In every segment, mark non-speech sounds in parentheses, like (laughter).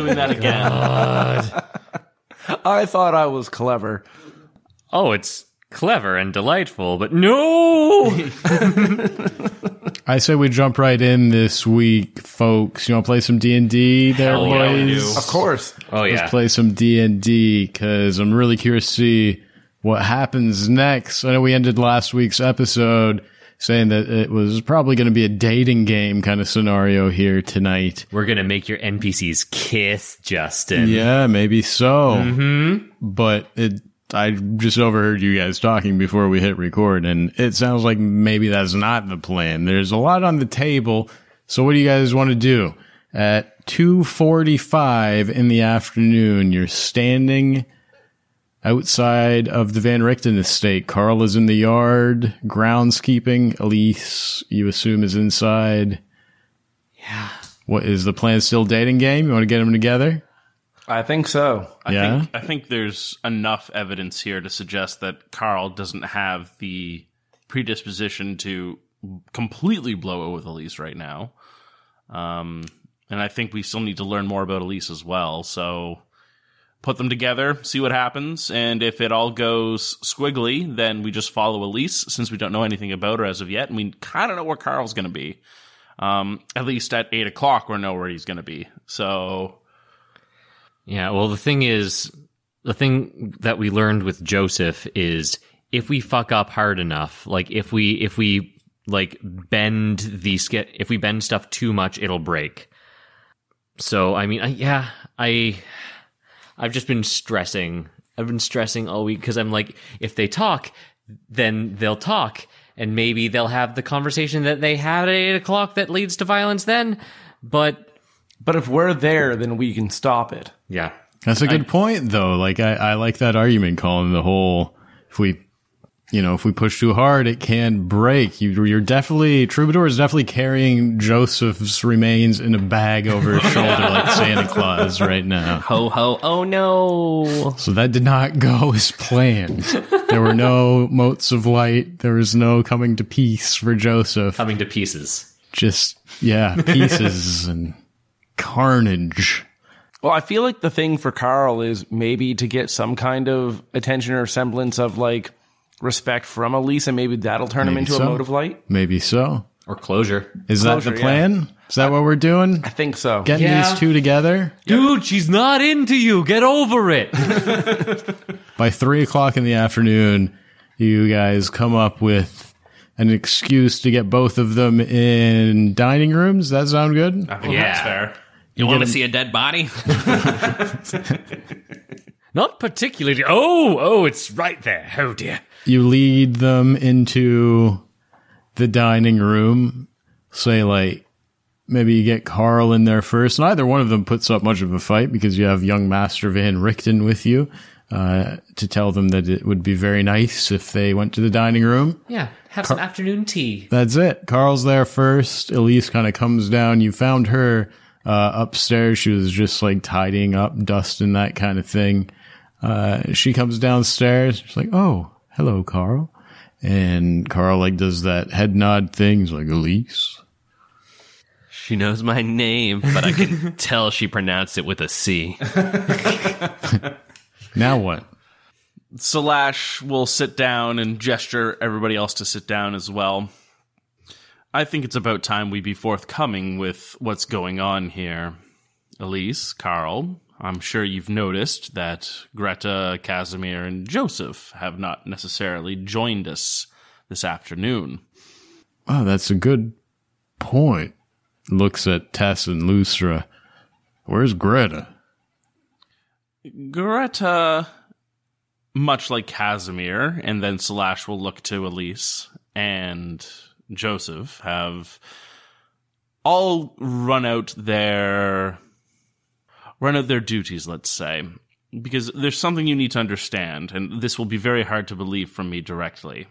doing that again. (laughs) I thought I was clever. Oh, it's clever and delightful, but no! (laughs) I say we jump right in this week, folks. You want to play some D and D there, Hell yeah, we boys? do. Of course. Oh, yeah. Let's play some D and D because I'm really curious to see what happens next. I know we ended last week's episode saying that it was probably going to be a dating game kind of scenario here tonight. We're gonna make your NPCs kiss, Justin. Yeah, maybe so. Mm-hmm. But it, I just overheard you guys talking before we hit record, and it sounds like maybe that's not the plan. There's a lot on the table. So what do you guys want to do? At 2.45 in the afternoon, you're standing outside of the Van Richten estate. Carl is in the yard, groundskeeping. Elise, you assume, is inside. Yeah. What is the plan? Still dating game? You want to get them together? I think so. I Yeah? think I think there's enough evidence here to suggest that Carl doesn't have the predisposition to completely blow it with Elise right now. Um, and I think we still need to learn more about Elise as well. So put them together, see what happens, and if it all goes squiggly, then we just follow Elise since we don't know anything about her as of yet, and we kind of know where Carl's going to be. Um, at least at eight o'clock, we know where he's going to be. So Yeah, well, the thing is, the thing that we learned with Joseph is if we fuck up hard enough, like if we, if we, like bend the if we bend stuff too much, it'll break. So, I mean, I, yeah, I, I've just been stressing. I've been stressing all week because I'm like, if they talk, then they'll talk. And maybe they'll have the conversation that they had at eight o'clock that leads to violence then. But But if we're there, then we can stop it. yeah, That's a good point, though. Like, I, I like that argument, Colin. The whole, if we, you know, if we push too hard, it can break. You, you're definitely, Troubadour is definitely carrying Joseph's remains in a bag over his shoulder like (laughs) Santa Claus right now. Ho ho! Oh no! So that did not go (laughs) as planned. There were no motes of light. There was no coming to peace for Joseph. coming to pieces. Just, yeah, (laughs) pieces and carnage. Well, I feel like the thing for Carl is maybe to get some kind of attention or semblance of like respect from Elise, and maybe that'll turn him into so. a mote of light. Maybe so. Or closure. Is Closure, that the yeah. plan? Is that what we're doing? I think so. Getting Yeah. these two together? Dude, she's not into you. Get over it. (laughs) (laughs) by three o'clock in the afternoon, you guys come up with an excuse to get both of them in dining rooms. That sound good? I think Yeah. that's fair. You want to see a dead body? (laughs) not particularly. Oh, oh, it's right there. Oh dear. You lead them into the dining room. Say like maybe you get Carl in there first. Neither one of them puts up much of a fight because you have young Master Van Richten with you uh, to tell them that it would be very nice if they went to the dining room. Yeah, have some afternoon tea. That's it. Carl's there first. Elise kind of comes down. You found her uh, upstairs. She was just like tidying up dust and that kind of thing. Uh, she comes downstairs. She's like, "Oh, hello, Carl." And Carl like does that head nod thing. He's like, "Elise." She knows my name, but I can (laughs) tell she pronounced it with a C. (laughs) Now what? Salash will sit down and gesture everybody else to sit down as well. I think it's about time we be forthcoming with what's going on here. Elise, Carl, I'm sure you've noticed that Greta, Casimir, and Joseph have not necessarily joined us this afternoon. Oh, that's a good point. Looks at Tess and Lustra. Where's Greta? Greta, much like Casimir, and then Slash will look to Elise and Joseph, have all run out their run out their duties, let's say. Because there's something you need to understand, and this will be very hard to believe from me directly.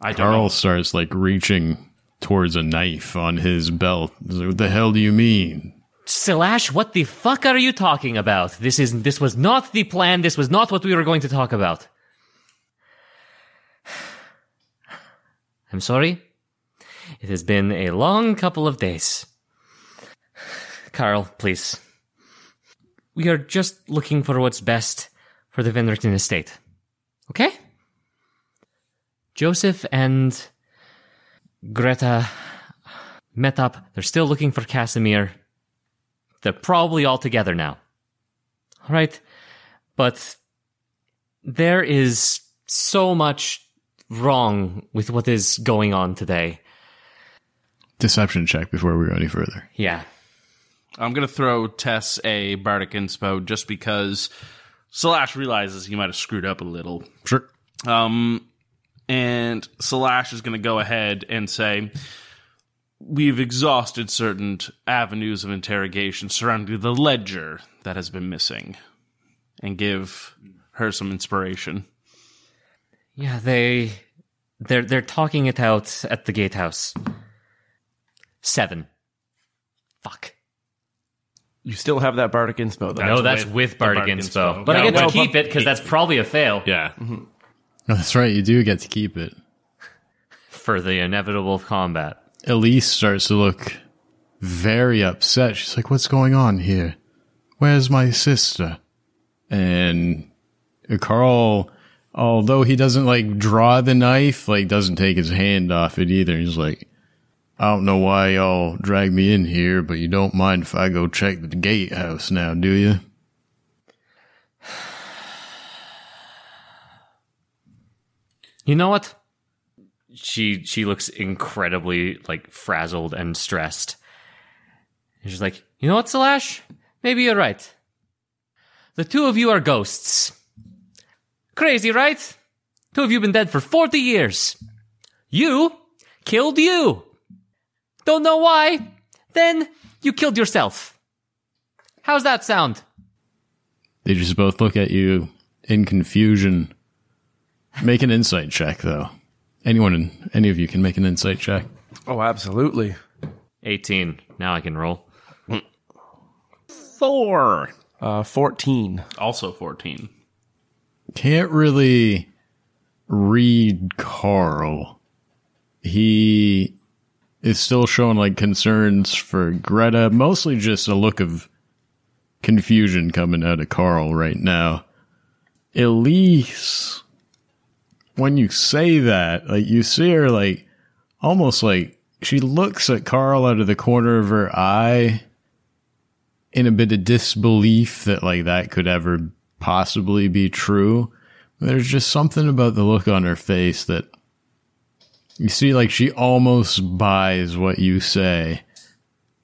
I don't Carl know. starts like reaching towards a knife on his belt. Like, What the hell do you mean? Slash, what the fuck are you talking about? This is this was not the plan. This was not what we were going to talk about. (sighs) I'm sorry. It has been a long couple of days. (sighs) Carl, please. We are just looking for what's best for the Venderton estate. Okay? Joseph and Greta met up. They're still looking for Casimir. They're probably all together now. All right? But there is so much wrong with what is going on today. Deception check before we go any further. Yeah. I'm gonna throw Tess a bardic inspo just because Slash realizes he might have screwed up a little. Sure. Um, and Slash is gonna go ahead and say, "We've exhausted certain avenues of interrogation surrounding the ledger that has been missing," and give her some inspiration. Yeah, they they're they're talking it out at the gatehouse. Seven. Fuck. You still have that bardic inspo though. no, that's with with, the Bardic Bardic Inspo. Inspo. But I No, get to keep it because that's probably a fail Yeah. Mm-hmm. Mm-hmm. Oh, that's right. You do get to keep it. for the inevitable combat. Elise starts to look very upset. She's like, What's going on here? Where's my sister? And Carl, although he doesn't like draw the knife, like doesn't take his hand off it either. He's like, I don't know why y'all drag me in here, but you don't mind if I go check the gatehouse now, do you? You know what? She she looks incredibly like frazzled and stressed. And she's like, you know what, Slash? Maybe you're right. The two of you are ghosts. Crazy, right? Two of you been dead for 40 years. You killed you. Don't know why? Then you killed yourself. How's that sound? They just both look at you in confusion. Make an insight check, though. Anyone, in any of you can make an insight check. Oh, absolutely. 18. Now I can roll. Four. Uh, 14. Also 14. Can't really read Carl. He is still showing like concerns for Greta, mostly just a look of confusion coming out of Carl right now. Elise, when you say that, like you see her like almost like she looks at Carl out of the corner of her eye in a bit of disbelief that like that could ever possibly be true. There's just something about the look on her face that you see like she almost buys what you say,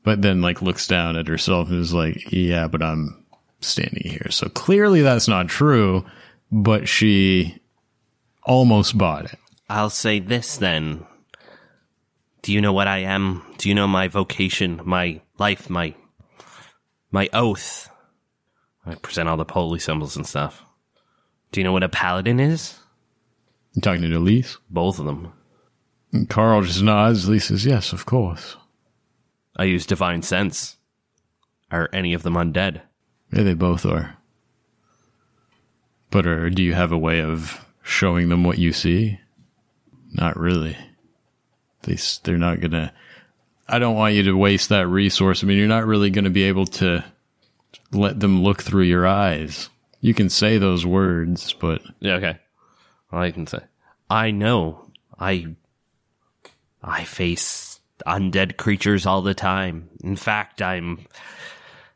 but then like looks down at herself and is like, yeah, but I'm standing here. So clearly that's not true, but she almost bought it. I'll say this then. Do you know what I am? Do you know my vocation, my life, my my oath? I present all the holy symbols and stuff. Do you know what a paladin is? You talking to Elise? Both of them. And Carl just nods. Elise says, yes, of course. I use divine sense. Are any of them undead? Yeah, they both are. But are, do you have a way of showing them what you see? Not really. They they're not gonna. I don't want you to waste that resource. I mean, you're not really going to be able to let them look through your eyes. You can say those words, but Yeah, okay. All I can say. I know. I I face undead creatures all the time. In fact, I'm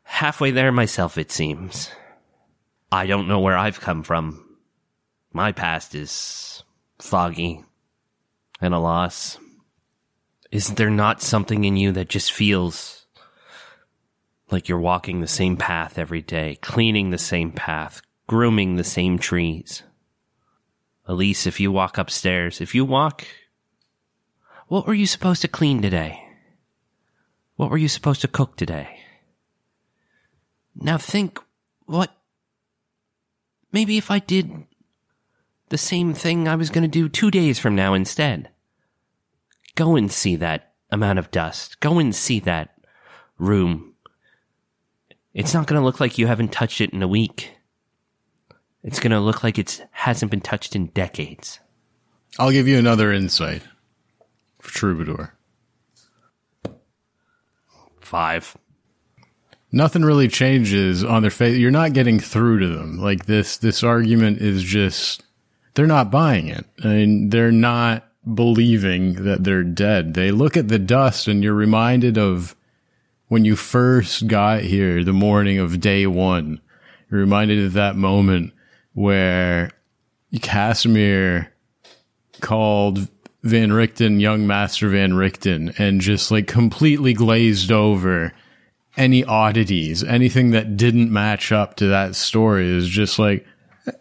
halfway there myself it seems. I don't know where I've come from. My past is foggy and a loss. Isn't there not something in you that just feels like you're walking the same path every day, cleaning the same path, grooming the same trees? Elise, if you walk upstairs, if you walk, what were you supposed to clean today? What were you supposed to cook today? Now think what maybe if I did the same thing I was going to do 2 days from now instead. Go and see that amount of dust. Go and see that room. It's not going to look like you haven't touched it in a week. It's going to look like it hasn't been touched in decades. I'll give you another insight for Troubadour. Five. nothing really changes on their face. You're not getting through to them. Like this, this argument is just, they're not buying it. I mean, they're not believing that they're dead. They look at the dust and you're reminded of when you first got here, the morning of day one. You're reminded of that moment where Casimir called Van Richten, young Master Van Richten, and just like completely glazed over any oddities, anything that didn't match up to that story is just like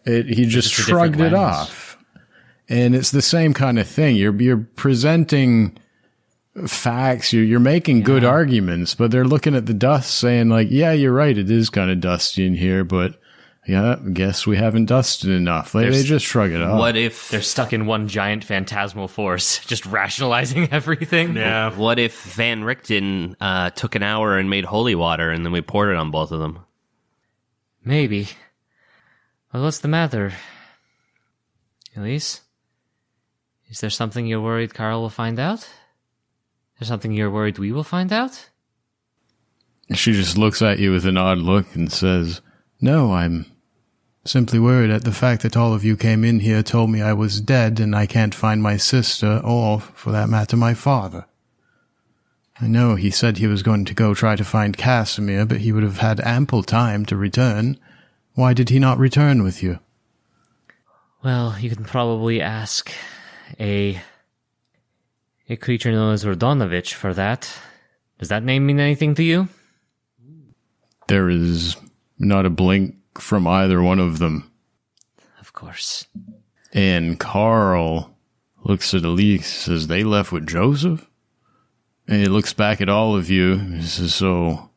it, he just, Just shrugged it off. And it's the same kind of thing. You're you're presenting facts. You're you're making good arguments, but they're looking at the dust, saying like, "Yeah, you're right. It is kind of dusty in here, but yeah, I guess we haven't dusted enough." They, they just shrug it off. What if They're stuck in one giant phantasmal force, (laughs) just rationalizing (laughs) everything. Yeah. what if Van Richten uh, took an hour and made holy water and then we poured it on both of them? Maybe. Well, what's the matter? Elise? Is there something you're worried Carl will find out? Is there something you're worried we will find out? She just looks at you with an odd look and says, No, I'm simply worried at the fact that all of you came in here, told me I was dead, and I can't find my sister, or, for that matter, my father. I know he said he was going to go try to find Casimir, but he would have had ample time to return. Why did he not return with you? Well, you can probably ask a a creature known as Rodonovich for that. Does that name mean anything to you? There is not a blink from either one of them. Of course. And Carl looks at Elise, says, They left with Joseph? And he looks back at all of you and says, So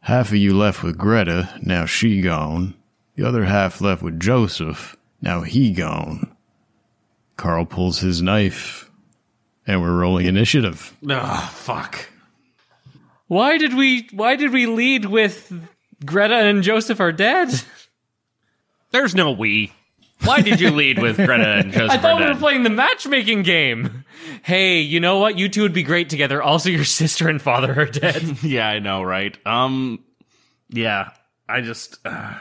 half of you left with Greta, now she gone. The other half left with Joseph, now he gone. Carl pulls his knife, and we're rolling initiative. Ah, fuck. Why did we why did we lead with Greta and Joseph are dead? (laughs) There's no we. Why did you lead with Greta and (laughs) Joseph I thought we were dead. playing the matchmaking game. Hey, you know what? You two would be great together. Also, your (laughs) sister and father are dead. Yeah, I know, right? Um, yeah, I just, uh,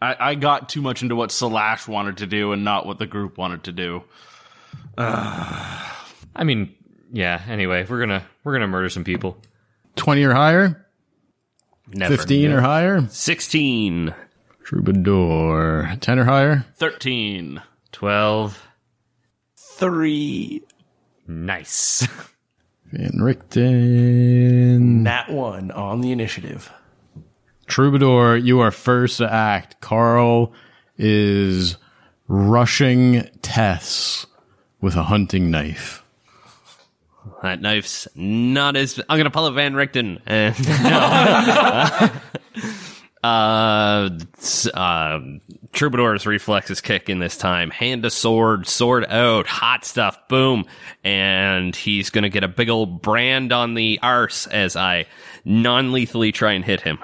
I, I got too much into what Salash wanted to do and not what the group wanted to do. (sighs) I mean, yeah. Anyway, we're gonna we're gonna murder some people. 20 or higher? Never. 15 or higher? 16. Troubadour. 10 or higher? 13. Twelve. Three. Nice. (laughs) Van Richten. Nat one on the initiative. Troubadour, you are first to act. Carl is rushing Tess with a hunting knife. That knife's not as. I'm gonna pull a Van Richten. And, (laughs) uh, s- uh, Troubadour's reflexes kick in this time. Hand to sword, sword out, hot stuff, boom, and he's gonna get a big old brand on the arse as I non-lethally try and hit him.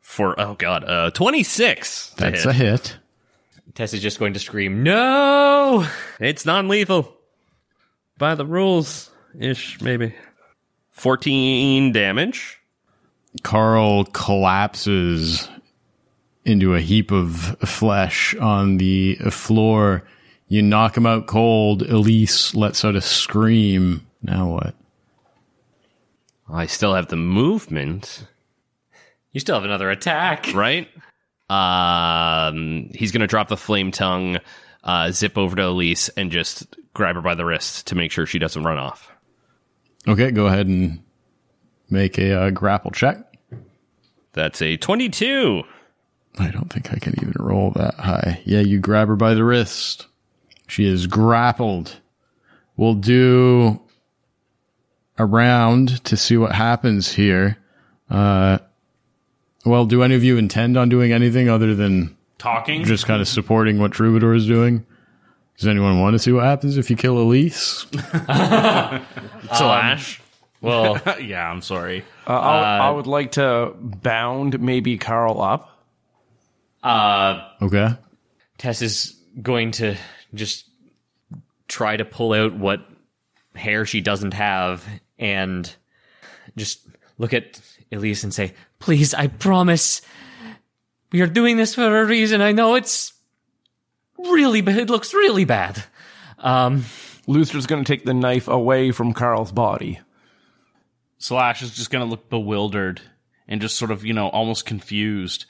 For oh god, uh, 26. That's hit. a hit. Tess is just going to scream, "No!" It's non-lethal. By the rules, ish maybe. 14 damage. Carl collapses into a heap of flesh on the floor. You knock him out cold. Elise lets out a scream. Now what? I still have the movement, You still have another attack. right? Um, he's gonna drop the flame tongue, uh, zip over to Elise, and just grab her by the wrist to make sure she doesn't run off. Okay, go ahead and make a uh, grapple check. That's a twenty-two. I don't think I can even roll that high. Yeah, you grab her by the wrist. She is grappled. We'll do a round to see what happens here. Uh, well, do any of you intend on doing anything other than Talking? just kind of supporting what Troubadour is doing? Does anyone want to see what happens if you kill Elise? (laughs) Slash. Well, (laughs) yeah, I'm sorry. Uh, I'll, I would like to bound maybe Carl up. uh, Okay. Tess is going to just try to pull out what hair she doesn't have and just look at Elise and say, "Please, I promise, we are doing this for a reason. I know it's really bad. It looks really bad." Um, Luther's going to take the knife away from Carl's body. Slash is just going to look bewildered and just sort of, you know, almost confused.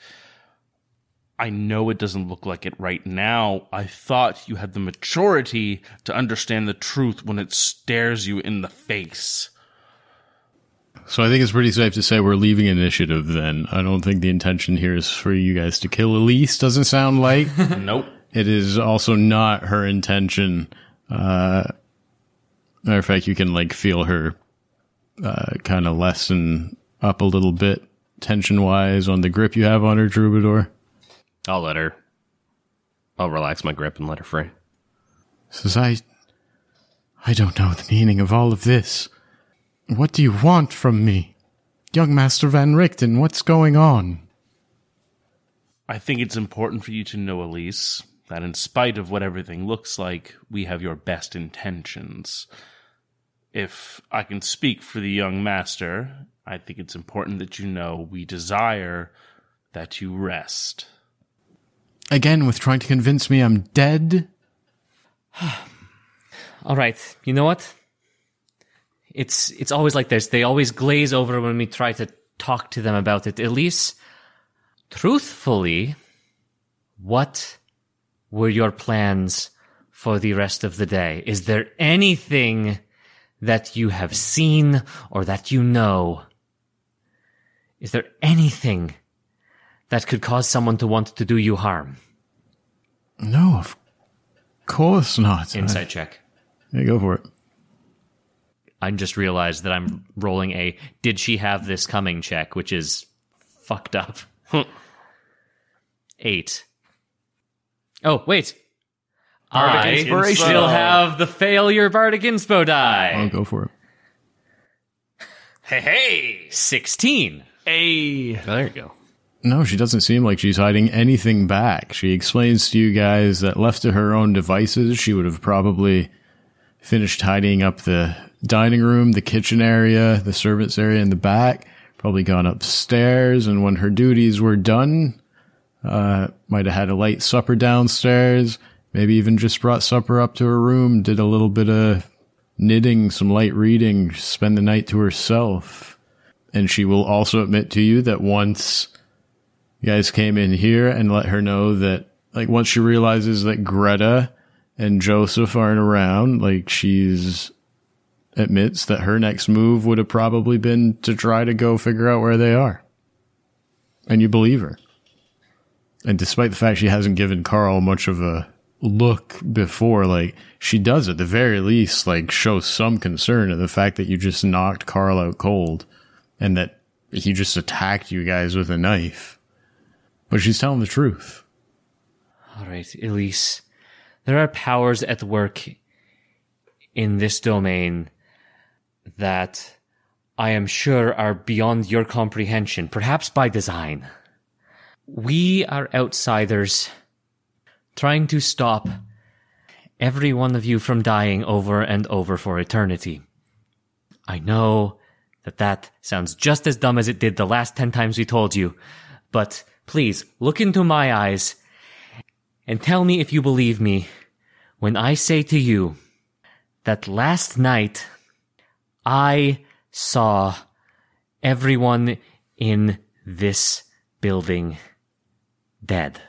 I know it doesn't look like it right now. I thought you had the maturity to understand the truth when it stares you in the face. So I think it's pretty safe to say we're leaving initiative then. I don't think the intention here is for you guys to kill Elise, doesn't sound like. (laughs) nope. it is also not her intention. Uh, matter of fact, you can like feel her uh, kind of lessen up a little bit tension wise on the grip you have on her, Troubadour. I'll let her. I'll relax my grip and let her free. Says I. I don't know the meaning of all of this. What do you want from me? Young Master Van Richten, what's going on? I think it's important for you to know, Elise, that in spite of what everything looks like, we have your best intentions. If I can speak for the young master, I think it's important that you know we desire that you rest. Again, with trying to convince me I'm dead? (sighs) all right, you know what? It's it's always like this. They always glaze over when we try to talk to them about it. Elise, truthfully, what were your plans for the rest of the day? Is there anything that you have seen or that you know? Is there anything that could cause someone to want to do you harm? No, of course not. Insight check. Yeah, go for it. I just realized that I'm rolling a did she have this coming check, which is fucked up. (laughs) Eight. Oh, wait. Bardic I Inspiration. still have the failure Bardic Inspo die. I'll go for it. Hey, hey! 16. Hey. There you go. No, she doesn't seem like she's hiding anything back. She explains to you guys that left to her own devices, she would have probably finished tidying up the dining room, the kitchen area, the servants area in the back, probably gone upstairs, and when her duties were done, uh, might have had a light supper downstairs, maybe even just brought supper up to her room, did a little bit of knitting, some light reading, spend the night to herself. And she will also admit to you that once you guys came in here and let her know that, like, once she realizes that Greta and Joseph aren't around, like, she's admits that her next move would have probably been to try to go figure out where they are. And you believe her. And despite the fact she hasn't given Carl much of a look before, like, she does at the very least, like, show some concern at the fact that you just knocked Carl out cold and that he just attacked you guys with a knife. But she's telling the truth. All right, Elise. There are powers at work in this domain that I am sure are beyond your comprehension, perhaps by design. We are outsiders trying to stop every one of you from dying over and over for eternity. I know that that sounds just as dumb as it did the last 10 times we told you, but please look into my eyes and tell me if you believe me when I say to you that last night I saw everyone in this building dead.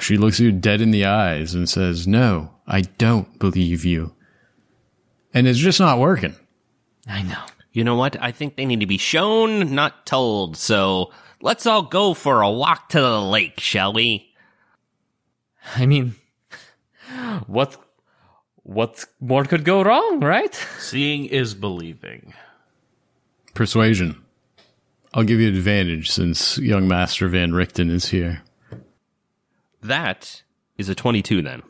She looks you dead in the eyes and says, No, I don't believe you. And it's just not working. I know. You know what? I think they need to be shown, not told. So let's all go for a walk to the lake, shall we? I mean, what what more could go wrong, right? Seeing is believing. Persuasion. I'll give you advantage since young Master Van Richten is here. That is a 22 then.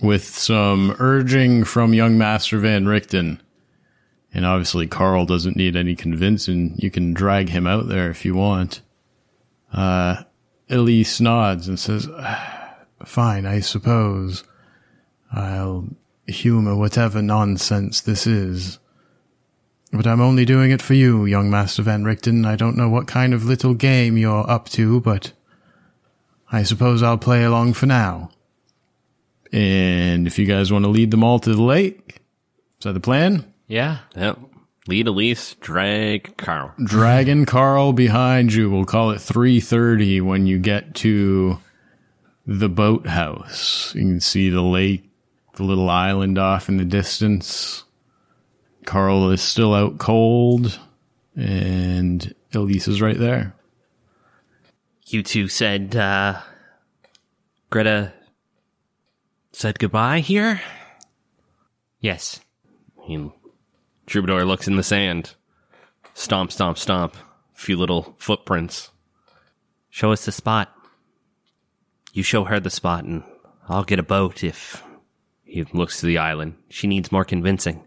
With some urging from young Master Van Richten. And obviously Carl doesn't need any convincing. You can drag him out there if you want. Uh, Elise nods and says, Fine, I suppose. I'll humor whatever nonsense this is. But I'm only doing it for you, young Master Van Richten. I don't know what kind of little game you're up to, but I suppose I'll play along for now. And if you guys want to lead them all to the lake, is that the plan? Yeah. Yep. Lead Elise, drag Carl. Dragon Carl behind you. We'll call it 3:30 when you get to the boathouse. You can see the lake, the little island off in the distance. Carl is still out cold and Elise is right there. You two said, uh, Greta said goodbye here? Yes. He, Troubadour looks in the sand. Stomp, stomp, stomp. A few little footprints. Show us the spot. You show her the spot, and I'll get a boat if. He looks to the island. She needs more convincing.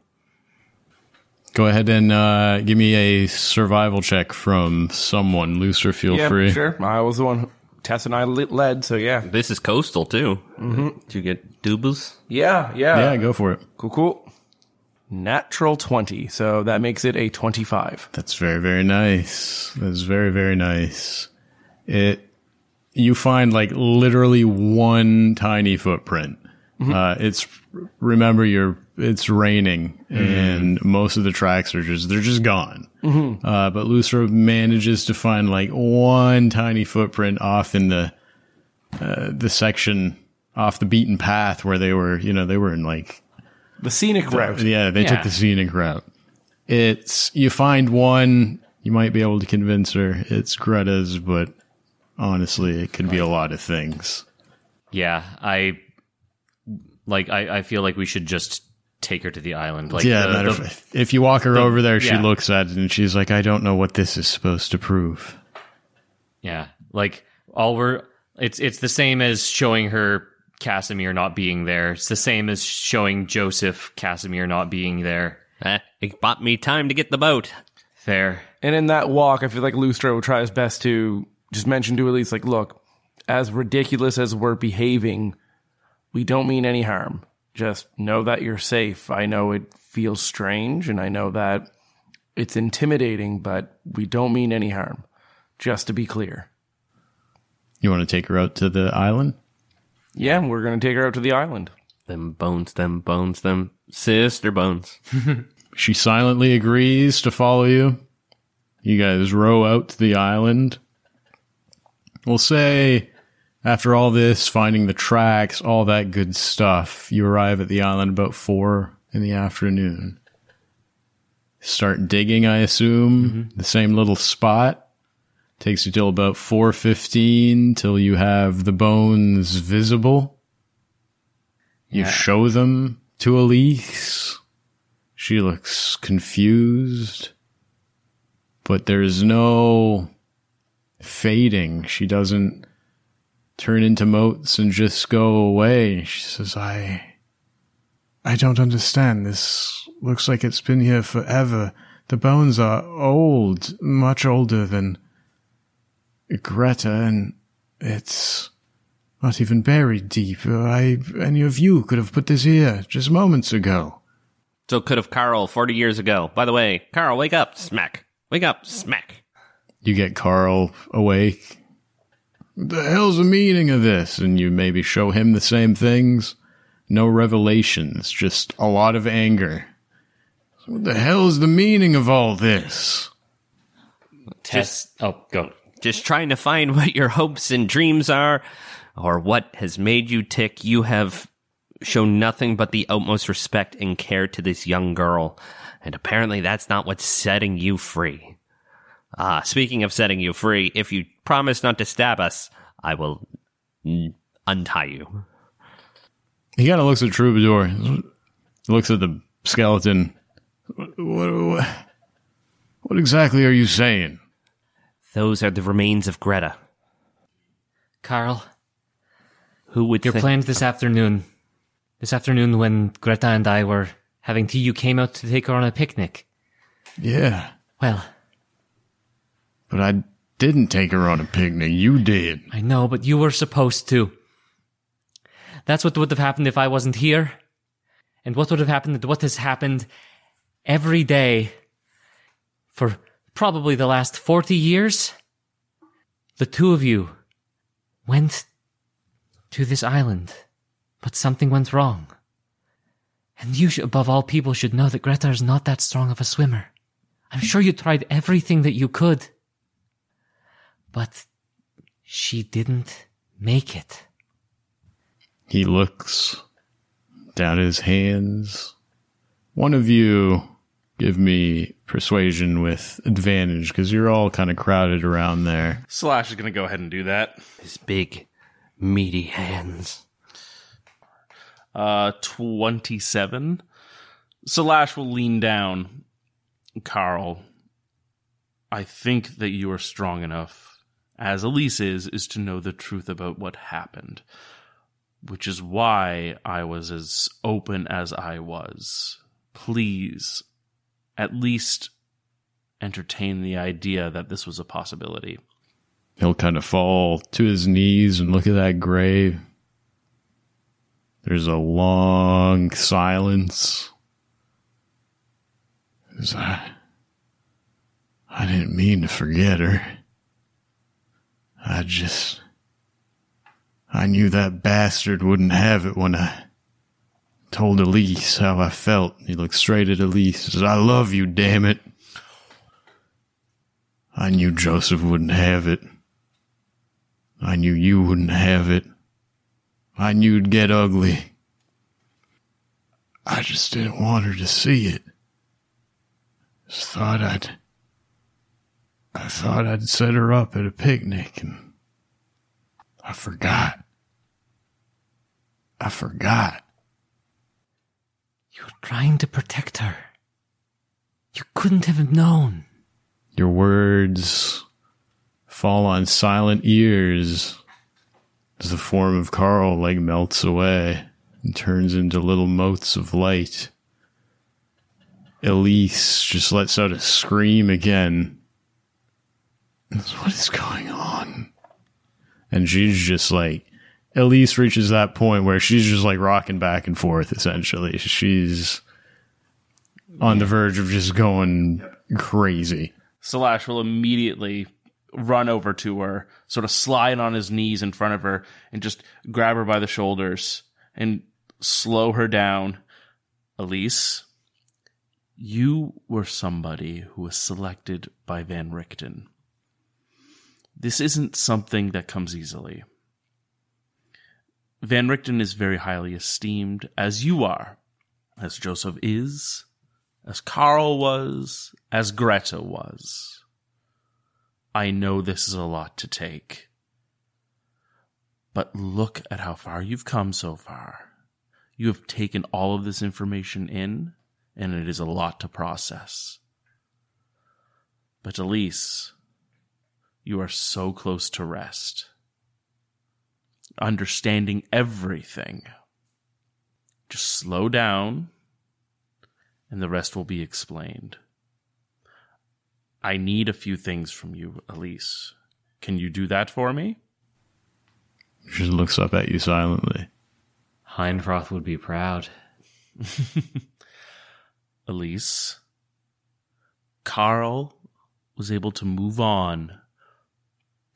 Go ahead and uh, give me a survival check from someone. Looser, feel yeah, free. sure. I was the one who Tess and I led, so yeah. This is coastal, too. Mm-hmm. Did you get doubles? Yeah, yeah. Yeah, go for it. Cool, cool. Natural 20, so that makes it a 25. That's very, very nice. That's very, very nice. It, you find like literally one tiny footprint. Uh, it's, remember you're, it's raining and most of the tracks are just, they're just gone. Uh, but Lucer manages to find like one tiny footprint off in the, uh, the section off the beaten path where they were, you know, they were in like The scenic route. yeah, they Yeah. took the scenic route. It's you find one, you might be able to convince her it's Greta's, but honestly, it could be a lot of things. Yeah. I like. I, I feel like we should just take her to the island. Like, yeah, the- matter the- of if you walk her over there, she yeah. looks at it and she's like, "I don't know what this is supposed to prove." Yeah, like all we're it's it's the same as showing her Casimir not being there. It's the same as showing Joseph Casimir not being there. Eh, it bought me time to get the boat. Fair. And in that walk, I feel like Lustra will try his best to just mention to Elise, like, look, as ridiculous as we're behaving, we don't mean any harm. Just know that you're safe. I know it feels strange and I know that it's intimidating, but we don't mean any harm. Just to be clear. You want to take her out to the island? Yeah, we're going to take her out to the island. Them bones, them bones, them sister bones. (laughs) She silently agrees to follow you. You guys row out to the island. We'll say, after all this, finding the tracks, all that good stuff, you arrive at the island about four in the afternoon. Start digging, I assume, mm-hmm. the same little spot. Takes you till about four fifteen till you have the bones visible. You show them to Elise. She looks confused, but there's no fading. She doesn't turn into motes and just go away. She says, I, I don't understand. This looks like it's been here forever. The bones are old, much older than Greta, and it's not even buried deep. I, any of you could have put this here just moments ago. So could have Carl 40 years ago. By the way, Carl, wake up. Smack. Wake up. Smack. You get Carl awake. The hell's the meaning of this? And you maybe show him the same things. No revelations, just a lot of anger. What the hell's the meaning of all this? Tess. oh, go. Just trying to find (laughs) what your hopes and dreams are or what has made you tick. You have shown nothing but the utmost respect and care to this young girl. And apparently that's not what's setting you free. Ah, speaking of setting you free, if you promise not to stab us, I will mm, untie you. He kind of looks at Troubadour, looks at the skeleton. What, what, what exactly are you saying? Those are the remains of Greta. Carl, Who would your think- plans this afternoon. This afternoon, when Greta and I were having tea, you came out to take her on a picnic. Yeah, Well, but I didn't take her on a picnic. You did. I know, but you were supposed to. That's what would have happened if I wasn't here. And what would have happened, what has happened every day for probably the last 40 years. The two of you went to this island, but something went wrong. And you, sh- above all people, should know that Greta is not that strong of a swimmer. I'm sure you tried everything that you could. But she didn't make it. He looks down at his hands. One of you give me persuasion with advantage because you're all kind of crowded around there. Slash is going to go ahead and do that. His big, meaty hands. Uh, 27. Slash will lean down. Carl, I think that you are strong enough, as Elise is, is to know the truth about what happened. Which is why I was as open as I was. Please, at least entertain the idea that this was a possibility. He'll kind of fall to his knees and look at that grave. There's a long silence. I, uh, I didn't mean to forget her. I just, I knew that bastard wouldn't have it when I told Elise how I felt. He looked straight at Elise and says, I love you, damn it. I knew Joseph wouldn't have it. I knew you wouldn't have it. I knew it'd get ugly. I just didn't want her to see it. Just thought I'd. I thought I'd set her up at a picnic and. I forgot. I forgot. You were trying to protect her. You couldn't have known. Your words fall on silent ears as the form of Carl like melts away and turns into little motes of light. Elise just lets out a scream again. What is going on? And she's just like, Elise reaches that point where she's just like rocking back and forth essentially. She's on the verge of just going crazy. Slash will immediately run over to her, sort of slide on his knees in front of her, and just grab her by the shoulders and slow her down. Elise, you were somebody who was selected by Van Richten. This isn't something that comes easily. Van Richten is very highly esteemed, as you are, as Joseph is, as Carl was, as Greta was. I know this is a lot to take. But look at how far you've come so far. You have taken all of this information in, and it is a lot to process. But Elise, you are so close to rest. Understanding everything. Just slow down, and the rest will be explained. I need a few things from you, Elise. Can you do that for me? She looks up at you silently. Heinfroth would be proud. (laughs) Elise, Carl was able to move on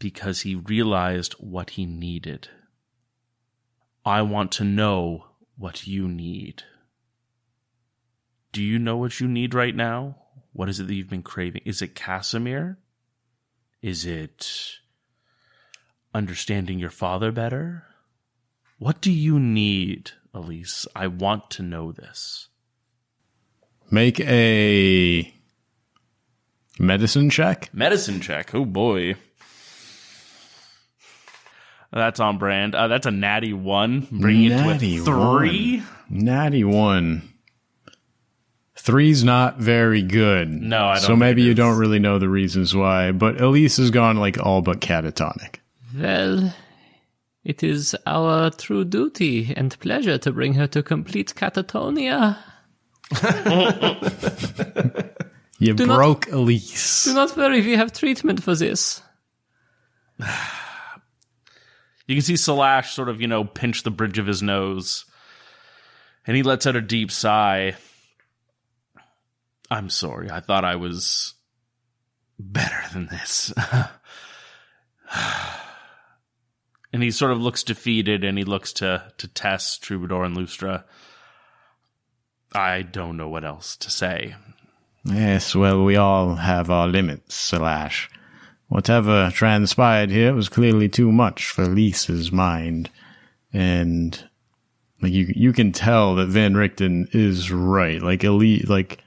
because he realized what he needed. I want to know what you need. Do you know what you need right now? What is it that you've been craving? Is it Casimir? Is it understanding your father better? What do you need, Elise? I want to know this. Make a medicine check. Medicine check. Oh boy. That's on brand. Uh, that's a natty one, bringing Natty it to a three. Natty one. Three's not very good. No, I don't So maybe it you don't really know the reasons why, but Elise has gone like all but catatonic. Well, it is our true duty and pleasure to bring her to complete catatonia. You not- broke Elise. Do not worry, we have treatment for this. You can see Slash sort of, you know, pinch the bridge of his nose. And he lets out a deep sigh. I'm sorry. I thought I was better than this. (sighs) and he sort of looks defeated and he looks to, to Tess, Troubadour, and Lustra. I don't know what else to say. Yes, well, we all have our limits, Slash. Whatever transpired here was clearly too much for Lisa's mind. And like you you can tell that Van Richten is right. Like Elise like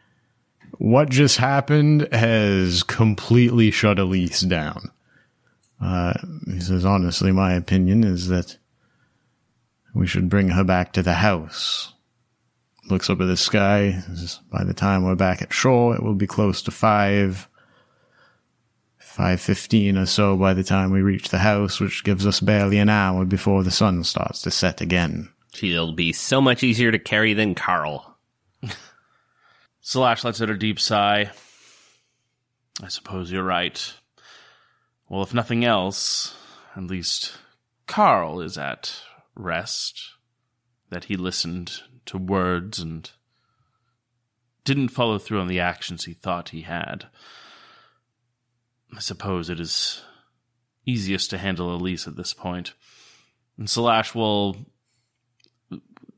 what just happened has completely shut Elise down. Uh, he says, honestly, my opinion is that we should bring her back to the house. Looks up at the sky. By the time we're back at shore, it will be close to five. 5.15 or so by the time we reach the house, which gives us barely an hour before the sun starts to set again. She'll be so much easier to carry than Carl. (laughs) Slash lets out a deep sigh. I suppose you're right. Well, if nothing else, at least Carl is at rest. That he listened to words and didn't follow through on the actions he thought he had. I suppose it is easiest to handle Elise at this point. And Slash will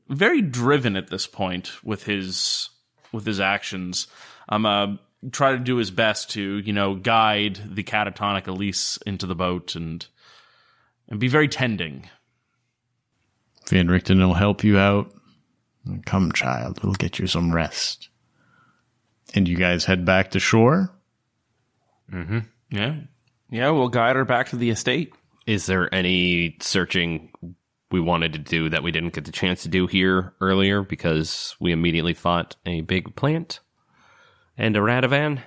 very driven at this point with his with his actions. Um, uh, try to do his best to you know guide the catatonic Elise into the boat and and be very tending. Van Richten will help you out. Come, child, we'll get you some rest. And you guys head back to shore? Yeah, Yeah, we'll guide her back to the estate. Is there any searching we wanted to do that we didn't get the chance to do here earlier because we immediately fought a big plant and a Radavan?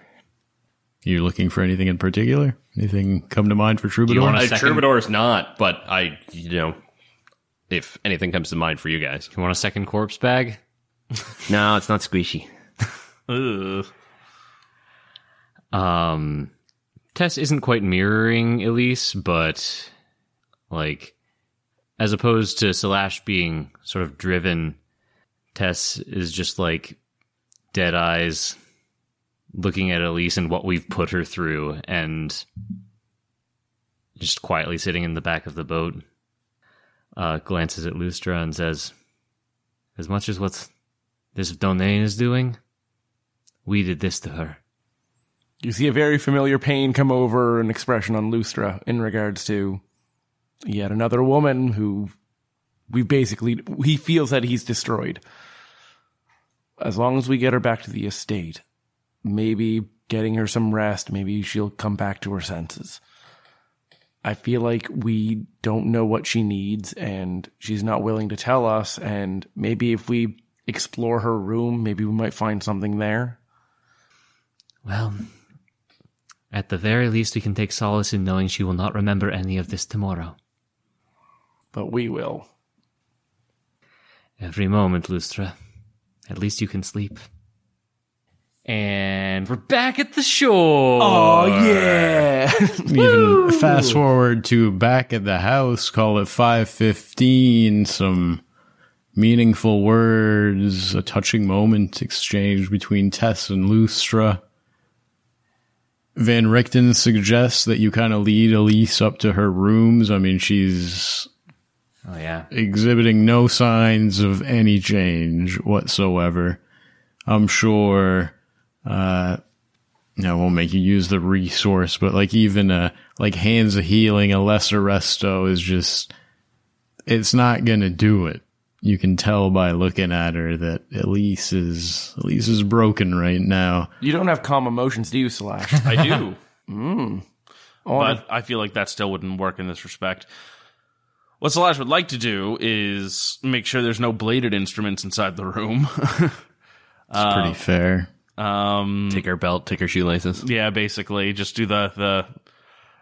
You looking for anything in particular? Anything come to mind for Troubadour? wanna- A Uh, second- Troubadour's not, but I, you know, if anything comes to mind for you guys. You want a second corpse bag? No, it's not squishy. (laughs) Ugh. Um, Tess isn't quite mirroring Elise, but like, as opposed to Slash being sort of driven, Tess is just like dead eyes looking at Elise and what we've put her through and just quietly sitting in the back of the boat, uh, glances at Lustra and says, as much as what this Donaine is doing, we did this to her. You see a very familiar pain come over an expression on Lustra in regards to yet another woman who we basically he feels that he's destroyed. As long as we get her back to the estate, maybe getting her some rest, maybe she'll come back to her senses. I feel like we don't know what she needs and she's not willing to tell us and maybe if we explore her room, maybe we might find something there. Well, at the very least, we can take solace in knowing she will not remember any of this tomorrow. But we will. Every moment, Lustra. At least you can sleep. And we're back at the shore. Oh yeah. (laughs) Even fast forward to back at the house, call it 515, some meaningful words, a touching moment exchanged between Tess and Lustra. Van Richten suggests that you kind of lead Elise up to her rooms. I mean, she's Oh yeah. exhibiting no signs of any change whatsoever. I'm sure, uh, no, won't make you use the resource, but like even a, like hands of healing, a lesser resto is just, it's not gonna do it. You can tell by looking at her that Elise is, Elise is broken right now. You don't have calm emotions, do you, Slash? I do, (laughs) Oh, but I feel like that still wouldn't work in this respect. What Slash would like to do is make sure there's no bladed instruments inside the room. (laughs) It's pretty fair. um, Take her belt, take her shoelaces. Yeah, basically, just do the the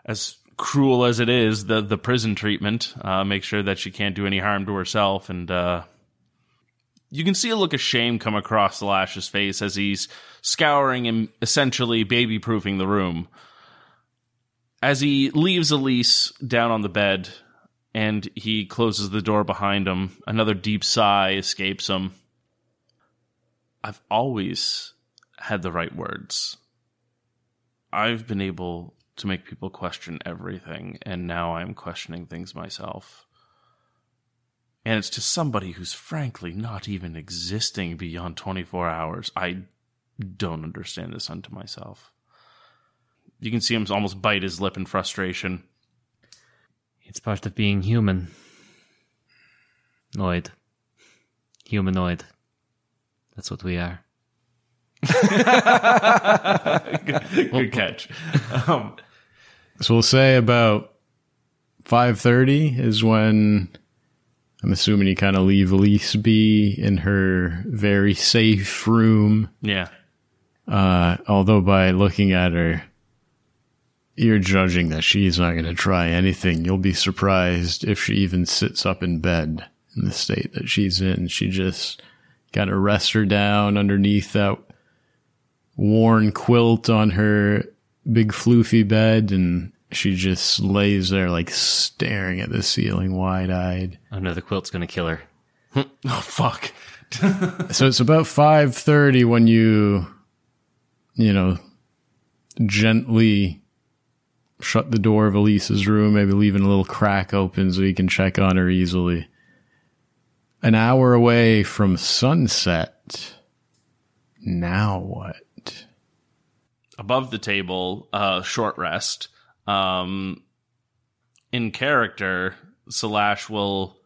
as cruel as it is, the the prison treatment. Uh, make sure that she can't do any harm to herself, and uh, you can see a look of shame come across Lash's face as he's scouring and essentially baby proofing the room. As he leaves Elise down on the bed, and he closes the door behind him, another deep sigh escapes him. I've always had the right words. I've been able to make people question everything, and now I'm questioning things myself. And it's to somebody who's frankly not even existing beyond 24 hours. I don't understand this unto myself. You can see him almost bite his lip in frustration. It's part of being human. Noid. Humanoid. That's what we are. (laughs) Good catch. Um, So we'll say about five thirty is when I'm assuming you kind of leave Elise be in her very safe room. yeah. Uh, although by looking at her, you're judging that she's not going to try anything. You'll be surprised if she even sits up in bed in the state that she's in. She just kind of rests her down underneath that worn quilt on her big floofy bed and she just lays there like staring at the ceiling wide eyed. Oh no, the quilt's gonna kill her. (laughs) Oh, fuck. (laughs) So it's about 5:30 when you you know gently shut the door of Elise's room, maybe leaving a little crack open so you can check on her easily. An hour away from sunset. Now what? Above the table, uh, short rest. Um, in character, Salash will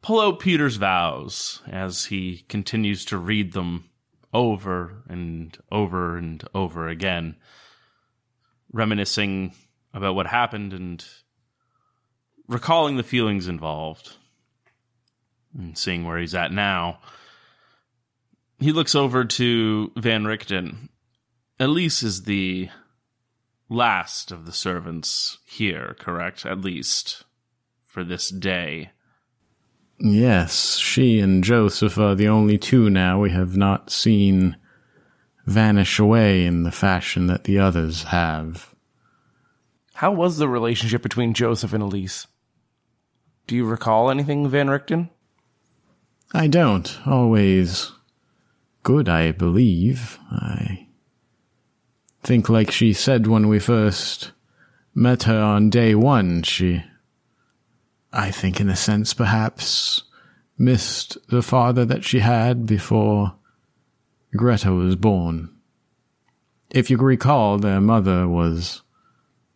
pull out Peter's vows as he continues to read them over and over and over again, reminiscing about what happened and recalling the feelings involved and seeing where he's at now. He looks over to Van Richten Elise is the last of the servants here, correct? At least for this day. Yes, she and Joseph are the only two now we have not seen vanish away in the fashion that the others have. How was the relationship between Joseph and Elise? Do you recall anything, Van Richten? I don't. Always good, I believe. I think, like she said when we first met her on day one, she, I think, in a sense, perhaps missed the father that she had before Greta was born. If you recall, their mother was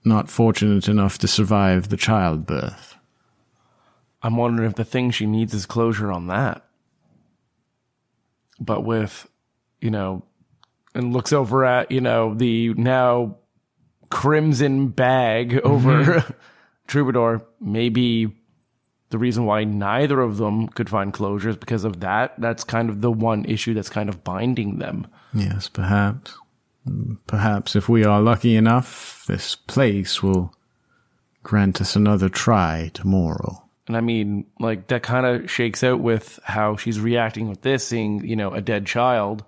not fortunate enough to survive the childbirth. I'm wondering if the thing she needs is closure on that. But with, you know, and looks over at, you know, the now crimson bag (laughs) over mm-hmm. (laughs) Troubadour, maybe the reason why neither of them could find closure is because of that. That's kind of the one issue that's kind of binding them. Yes, perhaps. Perhaps if we are lucky enough, this place will grant us another try tomorrow. And I mean, like that kind of shakes out with how she's reacting with this, seeing, you know, a dead child,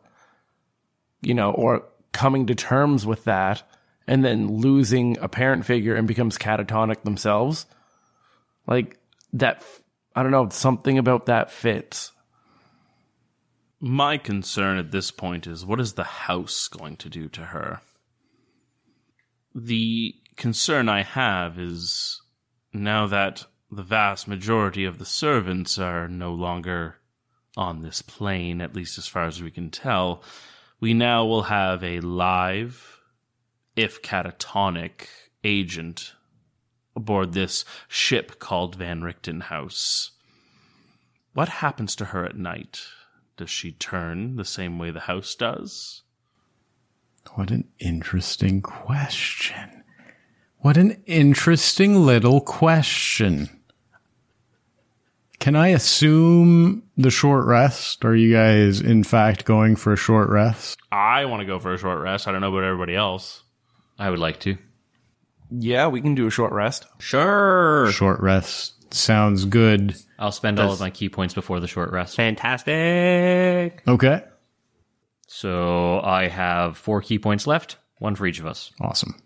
you know, or coming to terms with that and then losing a parent figure and becomes catatonic themselves. Like that, I don't know, something about that fits. My concern at this point is what is the house going to do to her? The concern I have is now that the vast majority of the servants are no longer on this plane, at least as far as we can tell, we now will have a live, if catatonic, agent aboard this ship called Van Richten House. What happens to her at night? Does she turn the same way the house does? What an interesting question. What an interesting little question. Can I assume the short rest? Are you guys, in fact, going for a short rest? I want to go for a short rest. I don't know about everybody else. I would like to. Yeah, we can do a short rest. Sure. Short rest sounds good. I'll spend all of my ki points before the short rest. Fantastic. Okay. So I have four ki points left, one for each of us. Awesome.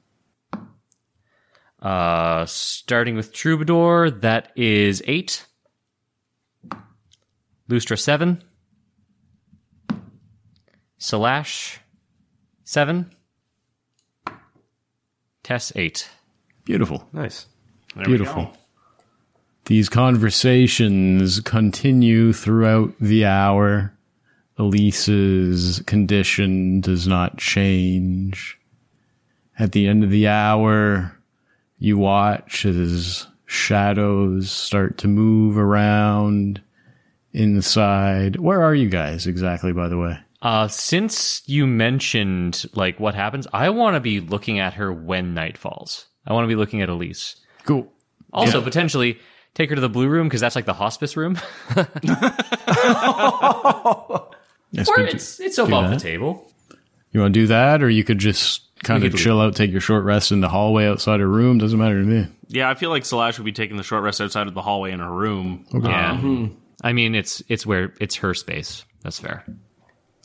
Uh, starting with Troubadour, that is eight. Lustra seven. Salash seven. Tess eight. Beautiful. Nice. There we Beautiful. go. These conversations continue throughout the hour. Elise's condition does not change. At the end of the hour, you watch as shadows start to move around inside. Where are you guys exactly, by the way? Uh, since you mentioned like what happens, I want to be looking at her when night falls. I want to be looking at Elise. Cool. Also, potentially take her to the blue room because that's like the hospice room. (laughs) Yes, or it's it's above the table. You want to do that, or you could just kind of could chill out, take your short rest in the hallway outside her room. Doesn't matter to me. Yeah, I feel like Slash would be taking the short rest outside of the hallway in her room. Yeah. I mean, it's it's where it's her space. That's fair.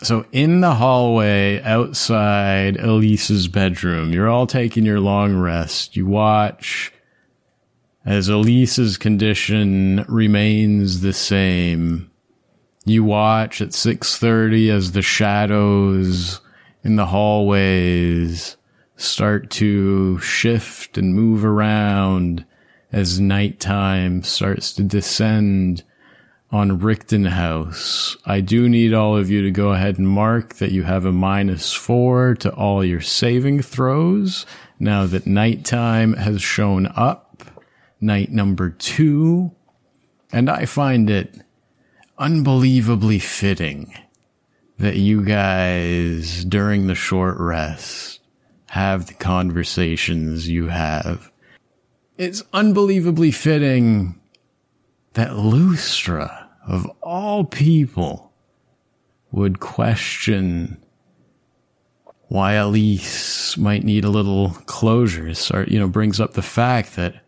So in the hallway outside Elise's bedroom, you're all taking your long rest. You watch as Elise's condition remains the same. You watch at 6:30 as the shadows in the hallways start to shift and move around as nighttime starts to descend on Richten House. I do need all of you to go ahead and mark that you have a minus four to all your saving throws now that nighttime has shown up. Night number two. And I find it unbelievably fitting that you guys, during the short rest, have the conversations you have. It's unbelievably fitting that Lustra, of all people, would question why Elise might need a little closure. You know, brings up the fact that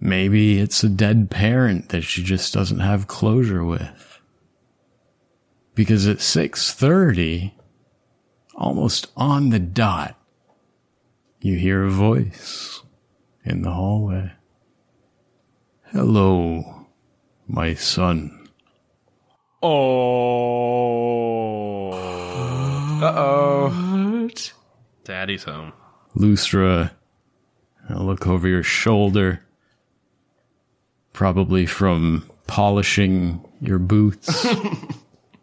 maybe it's a dead parent that she just doesn't have closure with. Because at 6:30, almost on the dot, you hear a voice in the hallway. Hello, my son. Oh. Uh-oh. Daddy's home. Lustra, I look over your shoulder, probably from polishing your boots.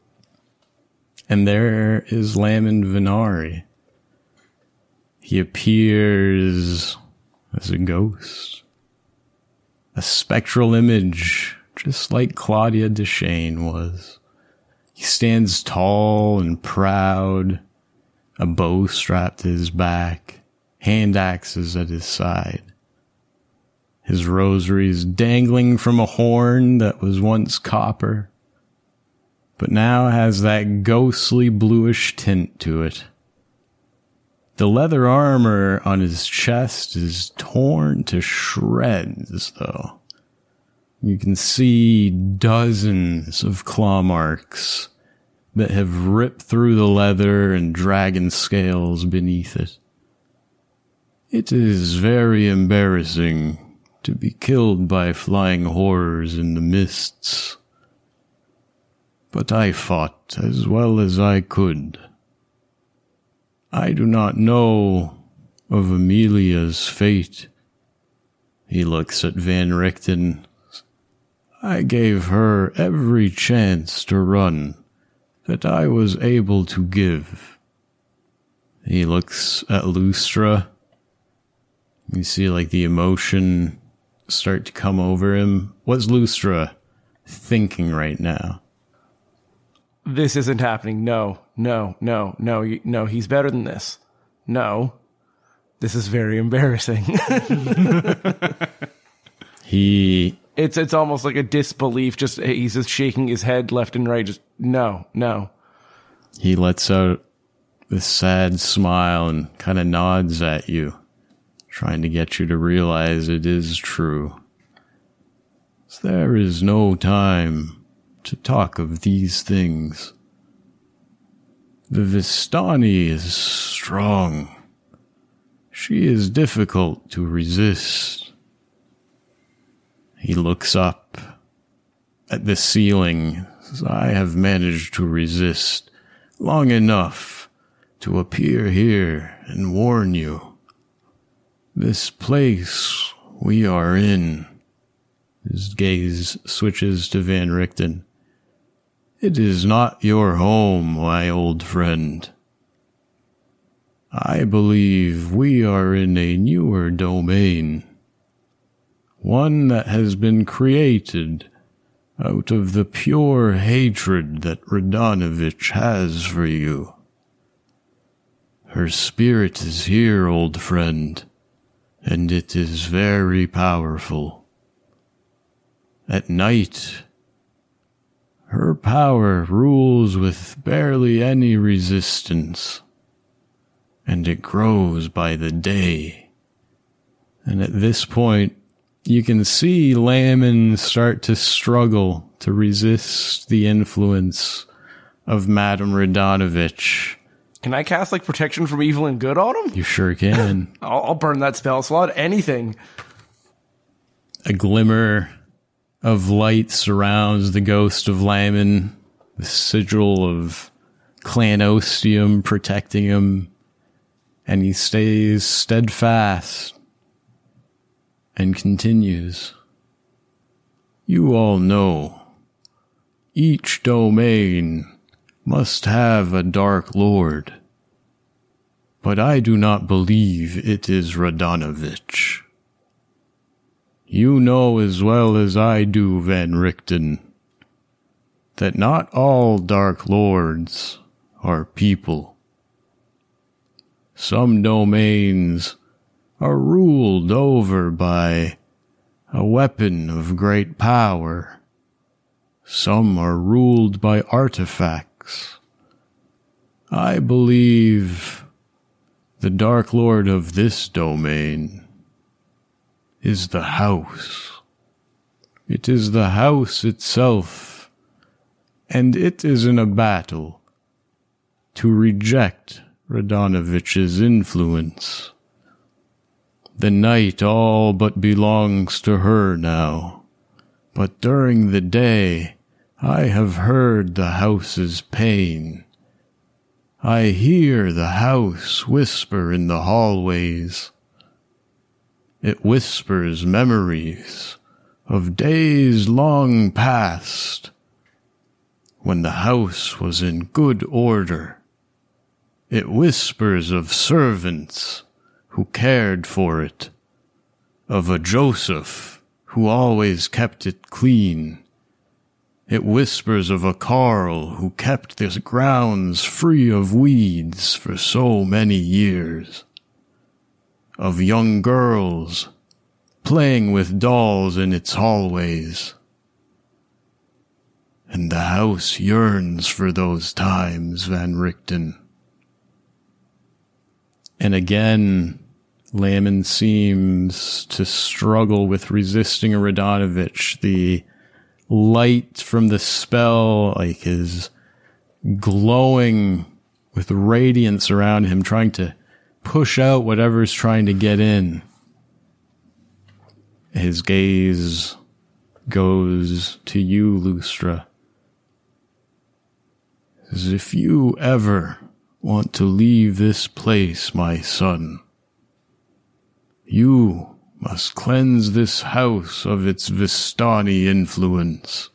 (laughs) and there is Lamin Venari. He appears as a ghost, a spectral image, just like Claudia Deshane was. He stands tall and proud, a bow strapped to his back, hand axes at his side. His rosary is dangling from a horn that was once copper, but now has that ghostly bluish tint to it. The leather armor on his chest is torn to shreds, though. You can see dozens of claw marks that have ripped through the leather and dragon scales beneath it. It is very embarrassing to be killed by flying horrors in the mists. But I fought as well as I could. I do not know of Amelia's fate. He looks at Van Richten. I gave her every chance to run that I was able to give. He looks at Lustra. You see, like, the emotion start to come over him. What's Lustra thinking right now? This isn't happening. No, no, no, no, you- no. He's better than this. No. This is very embarrassing. (laughs) He it's it's almost like a disbelief. Just he's just shaking his head left and right. Just no, no. he lets out this sad smile and kind of nods at you, trying to get you to realize it is true. There is no time to talk of these things. The Vistani is strong. She is difficult to resist. He looks up at the ceiling. I have managed to resist long enough to appear here and warn you. This place we are in. His gaze switches to Van Richten. It is not your home, my old friend. I believe we are in a newer domain. One that has been created out of the pure hatred that Radonovich has for you. Her spirit is here, old friend, and it is very powerful. At night, her power rules with barely any resistance, and it grows by the day. And at this point, you can see Lamon start to struggle to resist the influence of Madame Radonovich. Can I cast like protection from evil and good on him? You sure can. (laughs) I'll, I'll burn that spell slot. Anything. A glimmer of light surrounds the ghost of Lamon, the sigil of Clan Ostium protecting him, and he stays steadfast and continues. You all know each domain must have a dark lord, but I do not believe it is Radonovich. You know as well as I do, Van Richten, that not all Dark Lords are people. Some domains are ruled over by a weapon of great power. Some are ruled by artifacts. I believe the Dark Lord of this domain is the house. It is the house itself, and it is in a battle to reject Radonovich's influence. The night all but belongs to her now, but during the day I have heard the house's pain. I hear the house whisper in the hallways. It whispers memories of days long past when the house was in good order. It whispers of servants who cared for it, of a Joseph who always kept it clean. It whispers of a Carl who kept the grounds free of weeds for so many years of young girls playing with dolls in its hallways. And the house yearns for those times, Van Richten. And again, Lamon seems to struggle with resisting Radonovich. The light from the spell, like, is glowing with radiance around him, trying to push out whatever's trying to get in. His gaze goes to you, Lustra. As if you ever want to leave this place, my son, you must cleanse this house of its Vistani influence.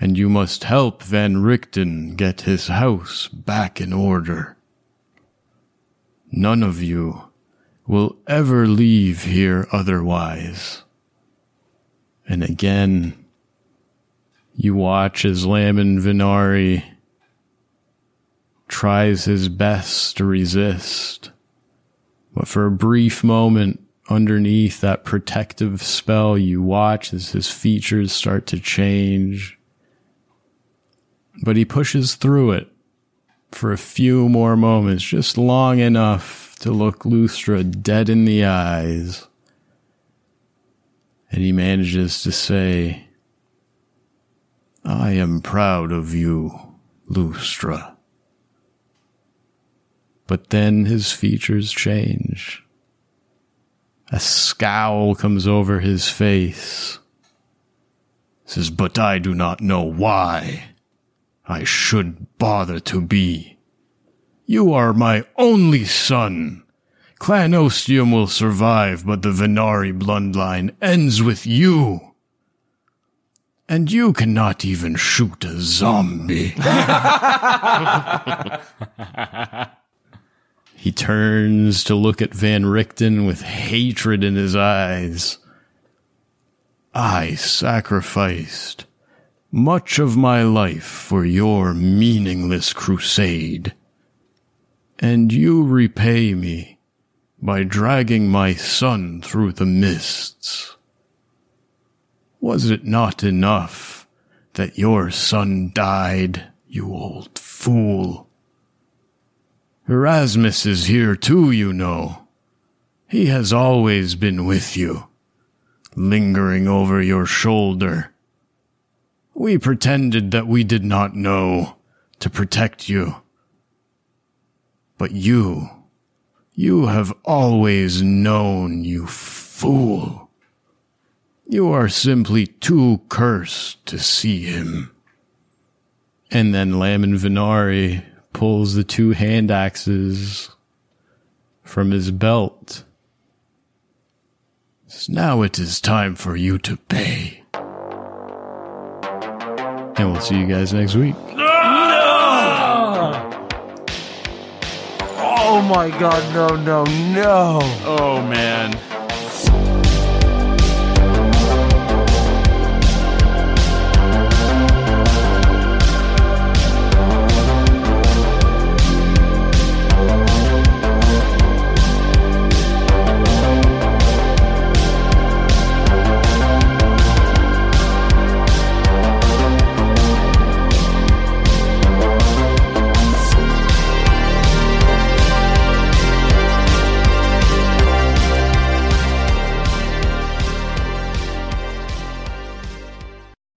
And you must help Van Richten get his house back in order. None of you will ever leave here otherwise. And again, you watch as Lamin Venari tries his best to resist. But for a brief moment, underneath that protective spell, you watch as his features start to change. But he pushes through it for a few more moments, just long enough to look Lustra dead in the eyes. And he manages to say, I am proud of you, Lustra. But then his features change. A scowl comes over his face. Says, but I do not know why. I should bother to be. You are my only son. Clan Ostium will survive, but the Venari bloodline ends with you. And you cannot even shoot a zombie. (laughs) he turns to look at Van Richten with hatred in his eyes. I sacrificed much of my life for your meaningless crusade. And you repay me by dragging my son through the mists. Was it not enough that your son died, you old fool? Erasmus is here too, you know. He has always been with you, lingering over your shoulder. We pretended that we did not know to protect you. But you, you have always known, you fool. You are simply too cursed to see him. And then Lamin Venari pulls the two hand axes from his belt. Now it is time for you to pay. And we'll see you guys next week. No! Oh my god, no, no, no. Oh man.